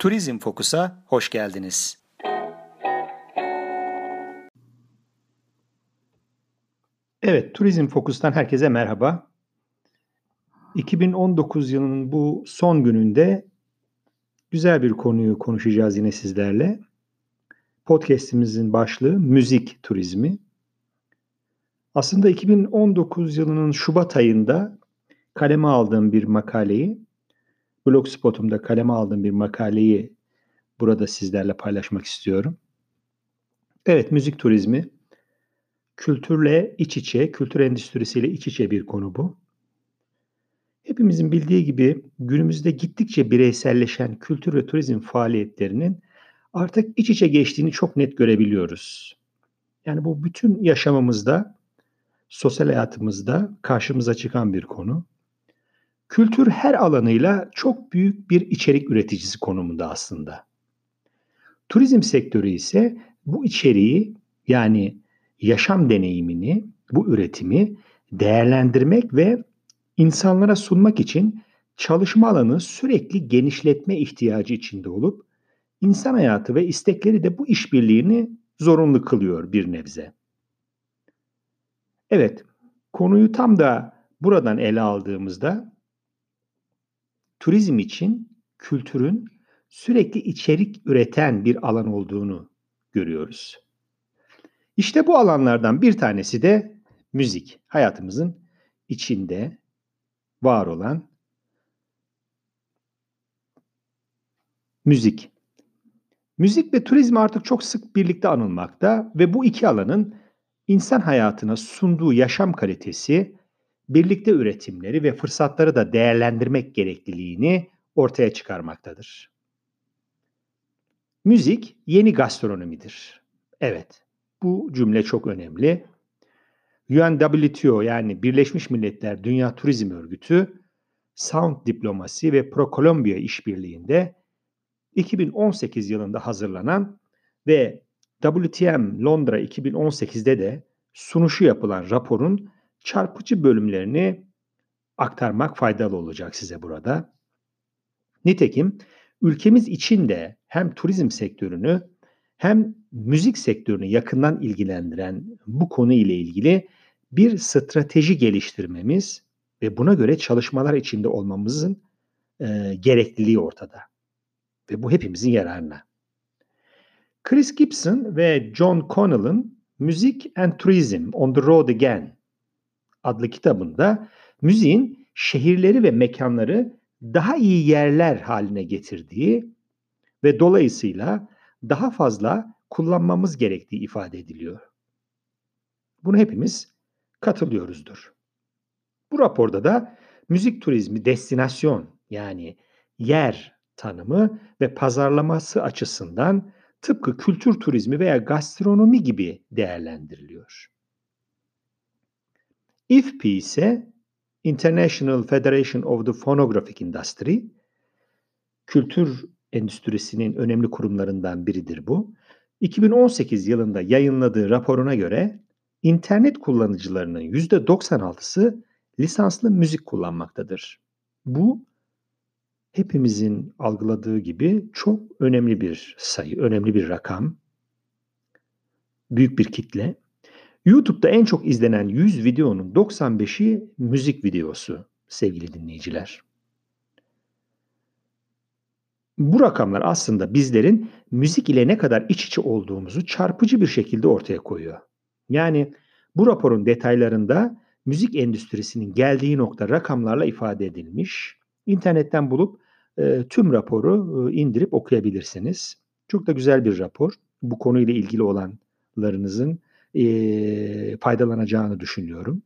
Turizm Fokus'a hoş geldiniz. Evet, Turizm Fokus'tan herkese merhaba. 2019 yılının bu son gününde güzel bir konuyu konuşacağız yine sizlerle. Podcast'imizin başlığı müzik turizmi. Aslında 2019 yılının Şubat ayında kaleme aldığım bir makaleyi, Blogspot'umda kaleme aldığım bir makaleyi burada sizlerle paylaşmak istiyorum. Evet, müzik turizmi kültürle iç içe, kültür endüstrisiyle iç içe bir konu bu. Hepimizin bildiği gibi günümüzde gittikçe bireyselleşen kültür ve turizm faaliyetlerinin artık iç içe geçtiğini çok net görebiliyoruz. Yani bu bütün yaşamımızda, sosyal hayatımızda karşımıza çıkan bir konu. Kültür her alanıyla çok büyük bir içerik üreticisi konumunda aslında. Turizm sektörü ise bu içeriği yani yaşam deneyimini, bu üretimi değerlendirmek ve insanlara sunmak için çalışma alanı sürekli genişletme ihtiyacı içinde olup insan hayatı ve istekleri de bu işbirliğini zorunlu kılıyor bir nebze. Evet, konuyu tam da buradan ele aldığımızda turizm için kültürün sürekli içerik üreten bir alan olduğunu görüyoruz. İşte bu alanlardan bir tanesi de müzik. Hayatımızın içinde var olan müzik. Müzik ve turizm artık çok sık birlikte anılmakta ve bu iki alanın insan hayatına sunduğu yaşam kalitesi, birlikte üretimleri ve fırsatları da değerlendirmek gerekliliğini ortaya çıkarmaktadır. Müzik yeni gastronomidir. Evet, bu cümle çok önemli. UNWTO yani Birleşmiş Milletler Dünya Turizm Örgütü Sound Diplomasi ve ProColombia işbirliğinde 2018 yılında hazırlanan ve WTM Londra 2018'de de sunuşu yapılan raporun çarpıcı bölümlerini aktarmak faydalı olacak size burada. Nitekim ülkemiz için de hem turizm sektörünü hem müzik sektörünü yakından ilgilendiren bu konu ile ilgili bir strateji geliştirmemiz ve buna göre çalışmalar içinde olmamızın e, gerekliliği ortada. Ve bu hepimizin yararına. Chris Gibson ve John Connell'ın Music and Tourism on the Road Again adlı kitabında müziğin şehirleri ve mekanları daha iyi yerler haline getirdiği ve dolayısıyla daha fazla kullanmamız gerektiği ifade ediliyor. Bunu hepimiz katılıyoruzdur. Bu raporda da müzik turizmi destinasyon yani yer tanımı ve pazarlaması açısından tıpkı kültür turizmi veya gastronomi gibi değerlendiriliyor. IFPI ise International Federation of the Phonographic Industry, kültür endüstrisinin önemli kurumlarından biridir bu. 2018 yılında yayınladığı raporuna göre internet kullanıcılarının %96'sı lisanslı müzik kullanmaktadır. Bu hepimizin algıladığı gibi çok önemli bir sayı, önemli bir rakam. Büyük bir kitle. YouTube'da en çok izlenen 100 videonun 95'i müzik videosu sevgili dinleyiciler. Bu rakamlar aslında bizlerin müzik ile ne kadar iç içe olduğumuzu çarpıcı bir şekilde ortaya koyuyor. Yani bu raporun detaylarında müzik endüstrisinin geldiği nokta rakamlarla ifade edilmiş. İnternetten bulup e, tüm raporu e, indirip okuyabilirsiniz. Çok da güzel bir rapor. Bu konuyla ilgili olanlarınızın e, faydalanacağını düşünüyorum.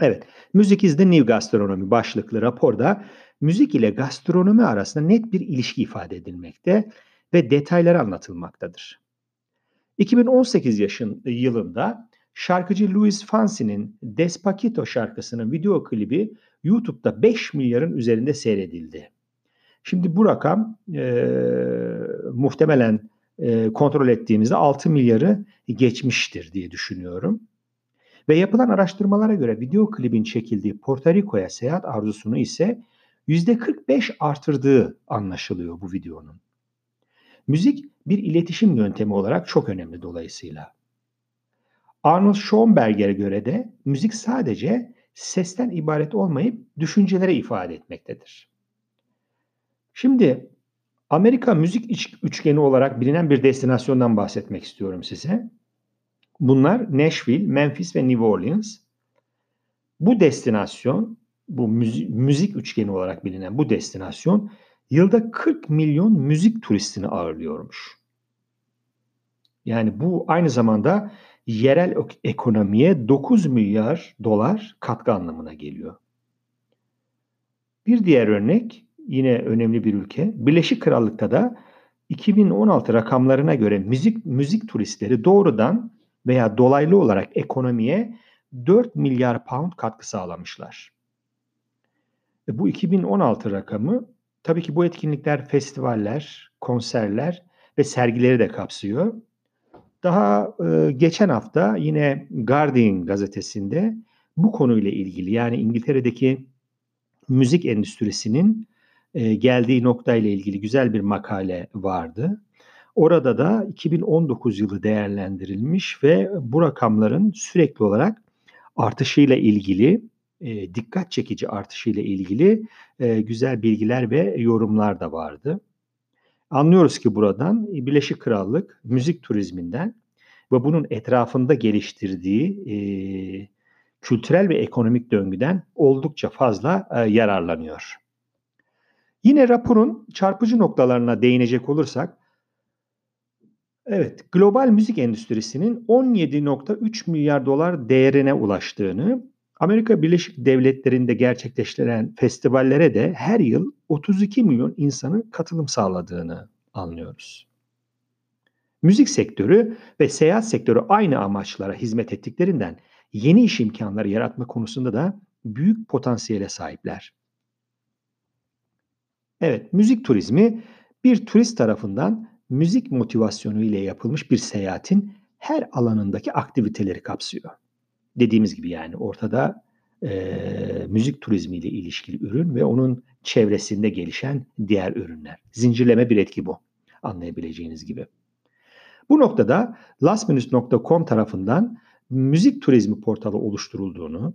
Evet, Müzik the New Gastronomy başlıklı raporda müzik ile gastronomi arasında net bir ilişki ifade edilmekte ve detayları anlatılmaktadır. 2018 yaşın, yılında şarkıcı Luis Fonsi'nin Despacito şarkısının video klibi YouTube'da 5 milyarın üzerinde seyredildi. Şimdi bu rakam e, muhtemelen e, kontrol ettiğimizde 6 milyarı geçmiştir diye düşünüyorum. Ve yapılan araştırmalara göre video klibin çekildiği Porto Rico'ya seyahat arzusunu ise %45 artırdığı anlaşılıyor bu videonun. Müzik bir iletişim yöntemi olarak çok önemli dolayısıyla. Arnold Schoenberger'e göre de müzik sadece sesten ibaret olmayıp düşüncelere ifade etmektedir. Şimdi Amerika müzik üçgeni olarak bilinen bir destinasyondan bahsetmek istiyorum size. Bunlar Nashville, Memphis ve New Orleans. Bu destinasyon, bu müzik, üçgeni olarak bilinen bu destinasyon yılda 40 milyon müzik turistini ağırlıyormuş. Yani bu aynı zamanda yerel ekonomiye 9 milyar dolar katkı anlamına geliyor. Bir diğer örnek yine önemli bir ülke. Birleşik Krallık'ta da 2016 rakamlarına göre müzik müzik turistleri doğrudan veya dolaylı olarak ekonomiye 4 milyar pound katkı sağlamışlar. E bu 2016 rakamı tabii ki bu etkinlikler festivaller, konserler ve sergileri de kapsıyor. Daha e, geçen hafta yine Guardian gazetesinde bu konuyla ilgili yani İngiltere'deki müzik endüstrisinin e, geldiği noktayla ilgili güzel bir makale vardı. Orada da 2019 yılı değerlendirilmiş ve bu rakamların sürekli olarak artışıyla ilgili e, dikkat çekici artışıyla ilgili e, güzel bilgiler ve yorumlar da vardı. Anlıyoruz ki buradan Birleşik Krallık müzik turizminden ve bunun etrafında geliştirdiği e, kültürel ve ekonomik döngüden oldukça fazla e, yararlanıyor. Yine raporun çarpıcı noktalarına değinecek olursak, evet global müzik endüstrisinin 17.3 milyar dolar değerine ulaştığını, Amerika Birleşik Devletleri'nde gerçekleştirilen festivallere de her yıl 32 milyon insanın katılım sağladığını anlıyoruz. Müzik sektörü ve seyahat sektörü aynı amaçlara hizmet ettiklerinden yeni iş imkanları yaratma konusunda da büyük potansiyele sahipler. Evet, müzik turizmi bir turist tarafından müzik motivasyonu ile yapılmış bir seyahatin her alanındaki aktiviteleri kapsıyor. Dediğimiz gibi yani ortada e, müzik turizmi ile ilişkili ürün ve onun çevresinde gelişen diğer ürünler. Zincirleme bir etki bu anlayabileceğiniz gibi. Bu noktada lastminute.com tarafından müzik turizmi portalı oluşturulduğunu,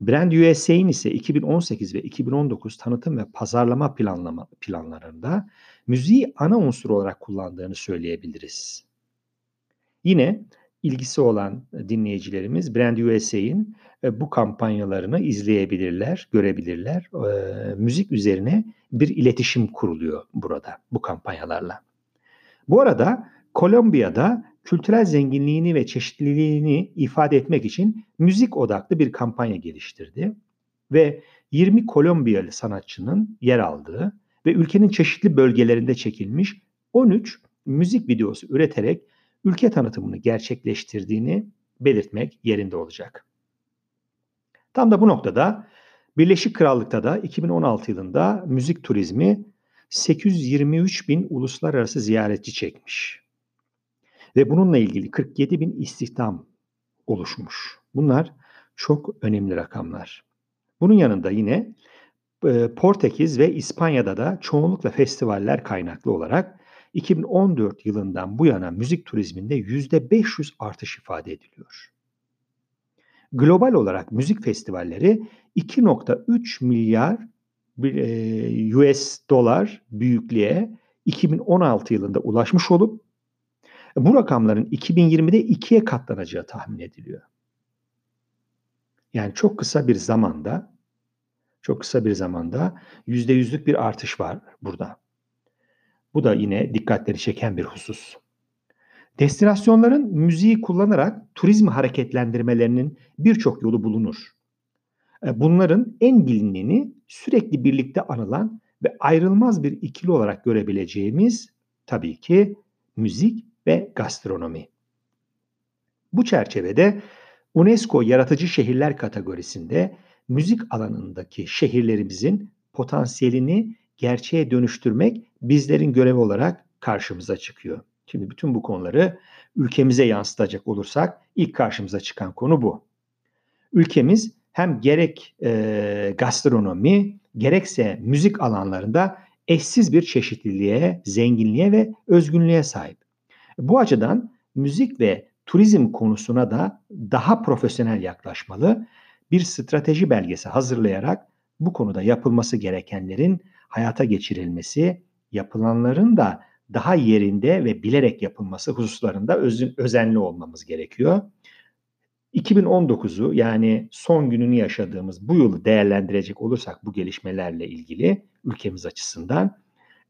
Brand USA'nin ise 2018 ve 2019 tanıtım ve pazarlama planlama planlarında müziği ana unsur olarak kullandığını söyleyebiliriz. Yine ilgisi olan dinleyicilerimiz Brand USA'nin e, bu kampanyalarını izleyebilirler, görebilirler. E, müzik üzerine bir iletişim kuruluyor burada bu kampanyalarla. Bu arada Kolombiya'da kültürel zenginliğini ve çeşitliliğini ifade etmek için müzik odaklı bir kampanya geliştirdi ve 20 Kolombiyalı sanatçının yer aldığı ve ülkenin çeşitli bölgelerinde çekilmiş 13 müzik videosu üreterek ülke tanıtımını gerçekleştirdiğini belirtmek yerinde olacak. Tam da bu noktada Birleşik Krallık'ta da 2016 yılında müzik turizmi 823 bin uluslararası ziyaretçi çekmiş. Ve bununla ilgili 47 bin istihdam oluşmuş. Bunlar çok önemli rakamlar. Bunun yanında yine e, Portekiz ve İspanya'da da çoğunlukla festivaller kaynaklı olarak 2014 yılından bu yana müzik turizminde %500 artış ifade ediliyor. Global olarak müzik festivalleri 2.3 milyar e, US dolar büyüklüğe 2016 yılında ulaşmış olup bu rakamların 2020'de ikiye katlanacağı tahmin ediliyor. Yani çok kısa bir zamanda çok kısa bir zamanda %100'lük bir artış var burada. Bu da yine dikkatleri çeken bir husus. Destinasyonların müziği kullanarak turizmi hareketlendirmelerinin birçok yolu bulunur. E, bunların en bilineni sürekli birlikte anılan ve ayrılmaz bir ikili olarak görebileceğimiz tabii ki müzik ve gastronomi. Bu çerçevede UNESCO Yaratıcı Şehirler kategorisinde müzik alanındaki şehirlerimizin potansiyelini gerçeğe dönüştürmek bizlerin görevi olarak karşımıza çıkıyor. Şimdi bütün bu konuları ülkemize yansıtacak olursak ilk karşımıza çıkan konu bu. Ülkemiz hem gerek e, gastronomi gerekse müzik alanlarında eşsiz bir çeşitliliğe, zenginliğe ve özgünlüğe sahip. Bu açıdan müzik ve turizm konusuna da daha profesyonel yaklaşmalı, bir strateji belgesi hazırlayarak bu konuda yapılması gerekenlerin hayata geçirilmesi, yapılanların da daha yerinde ve bilerek yapılması hususlarında öz, özenli olmamız gerekiyor. 2019'u yani son gününü yaşadığımız bu yılı değerlendirecek olursak bu gelişmelerle ilgili ülkemiz açısından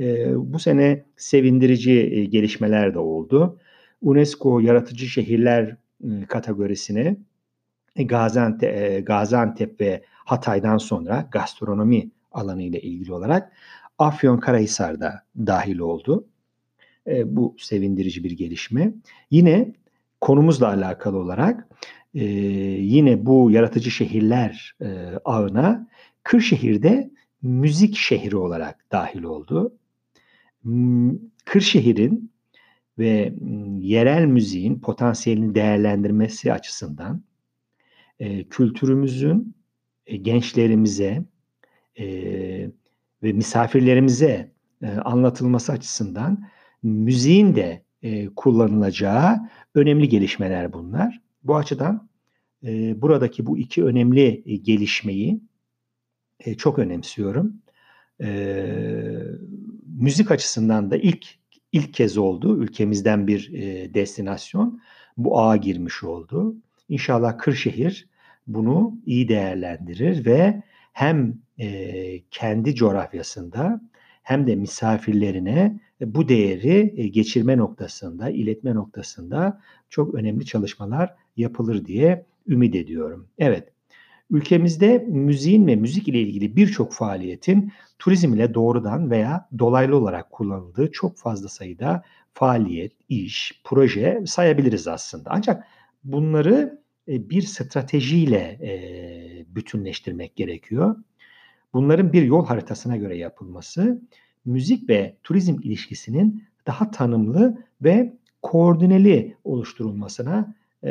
e, bu sene sevindirici e, gelişmeler de oldu. UNESCO Yaratıcı Şehirler e, kategorisine Gaziantep, e, Gaziantep ve Hatay'dan sonra gastronomi alanı ile ilgili olarak Afyonkarahisar'da dahil oldu. E, bu sevindirici bir gelişme. Yine konumuzla alakalı olarak e, yine bu yaratıcı şehirler e, ağına Kırşehir'de müzik şehri olarak dahil oldu. Kırşehir'in ve yerel müziğin potansiyelini değerlendirmesi açısından e, kültürümüzün e, gençlerimize e, ve misafirlerimize anlatılması açısından müziğin de kullanılacağı önemli gelişmeler bunlar. Bu açıdan buradaki bu iki önemli gelişmeyi çok önemsiyorum. E, müzik açısından da ilk ilk kez oldu ülkemizden bir e, destinasyon bu ağa girmiş oldu. İnşallah Kırşehir bunu iyi değerlendirir ve hem e, kendi coğrafyasında hem de misafirlerine bu değeri e, geçirme noktasında, iletme noktasında çok önemli çalışmalar yapılır diye ümit ediyorum. Evet, ülkemizde müziğin ve müzik ile ilgili birçok faaliyetin turizm ile doğrudan veya dolaylı olarak kullanıldığı çok fazla sayıda faaliyet, iş, proje sayabiliriz aslında. Ancak bunları e, bir stratejiyle e, bütünleştirmek gerekiyor. Bunların bir yol haritasına göre yapılması müzik ve turizm ilişkisinin daha tanımlı ve koordineli oluşturulmasına e,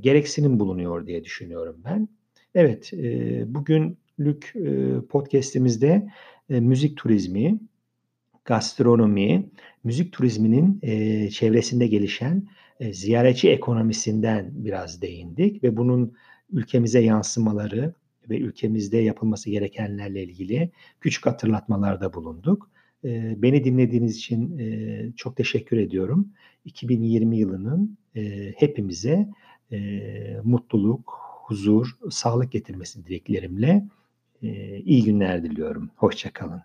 gereksinim bulunuyor diye düşünüyorum ben. Evet, e, bugünlük e, podcast'imizde e, müzik turizmi, gastronomi, müzik turizminin e, çevresinde gelişen e, ziyaretçi ekonomisinden biraz değindik ve bunun ülkemize yansımaları ve ülkemizde yapılması gerekenlerle ilgili küçük hatırlatmalarda bulunduk. E, beni dinlediğiniz için e, çok teşekkür ediyorum. 2020 yılının e, hepimize e, mutluluk, huzur, sağlık getirmesi dileklerimle iyi günler diliyorum. Hoşçakalın.